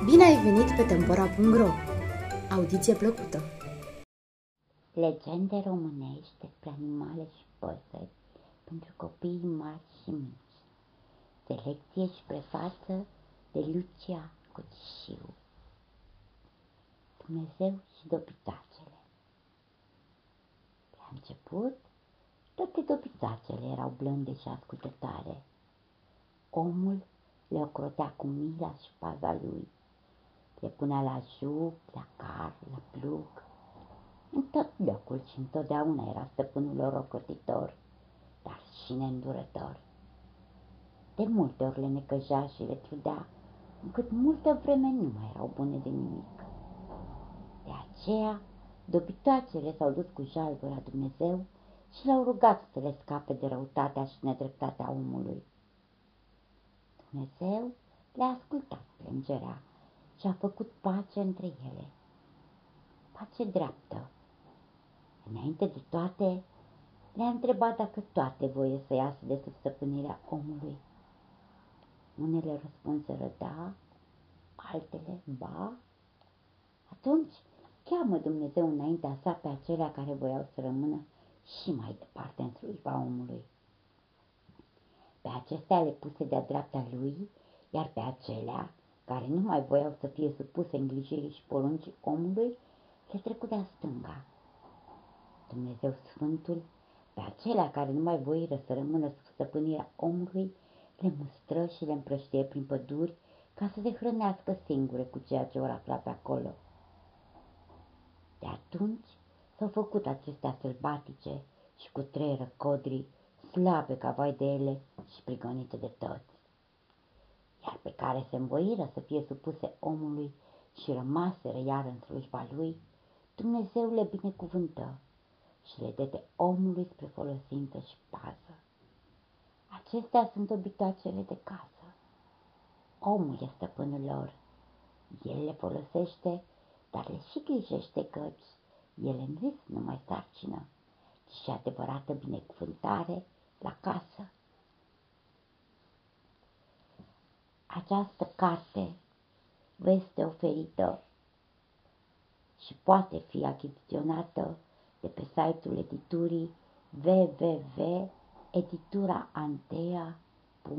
ai venit pe Tempora.ro! Audiție plăcută! Legende românești despre animale și păsări pentru copii mari și mici. Selecție și prefață de Lucia Cocișiu. Dumnezeu și dobitacele. La început, toate dobitacele erau blânde și ascultătoare. Omul le ocrotea cu mila și paza lui. Le punea la juc, la car, la plug. În tot locul și întotdeauna era stăpânul lor ocrotitor, dar și neîndurător. De multe ori le necăja și le trudea, încât multă vreme nu mai erau bune de nimic. De aceea, dobitoacele s-au dus cu jalbă la Dumnezeu și l-au rugat să le scape de răutatea și nedreptatea omului. Dumnezeu le-a ascultat plângerea și a făcut pace între ele. Pace dreaptă. Înainte de toate, le-a întrebat dacă toate voie să iasă de sub stăpânirea omului. Unele răspunseră da, altele ba. Atunci cheamă Dumnezeu înaintea sa pe acelea care voiau să rămână și mai departe în slujba omului. Pe acestea le puse de-a dreapta lui, iar pe acelea care nu mai voiau să fie supuse îngrijirii și poruncii omului, le trecu de-a stânga. Dumnezeu Sfântul, pe acelea care nu mai voiră să rămână sub stăpânirea omului, le mustră și le împrăștie prin păduri ca să se hrănească singure cu ceea ce vor afla pe acolo. De atunci s-au făcut acestea sălbatice și cu trei codrii, slabe ca vai de ele și prigonite de toți. Iar pe care se învoiră să fie supuse omului și rămaseră iar în slujba lui, Dumnezeu le binecuvântă și le dete omului spre folosință și pază. Acestea sunt obitoacele de casă. Omul este stăpânul lor. El le folosește, dar le și grijește căci ele nu sunt numai sarcină, ci și adevărată binecuvântare la casă. Această carte vă este oferită și poate fi achiziționată de pe site-ul editurii www.edituraantea.ro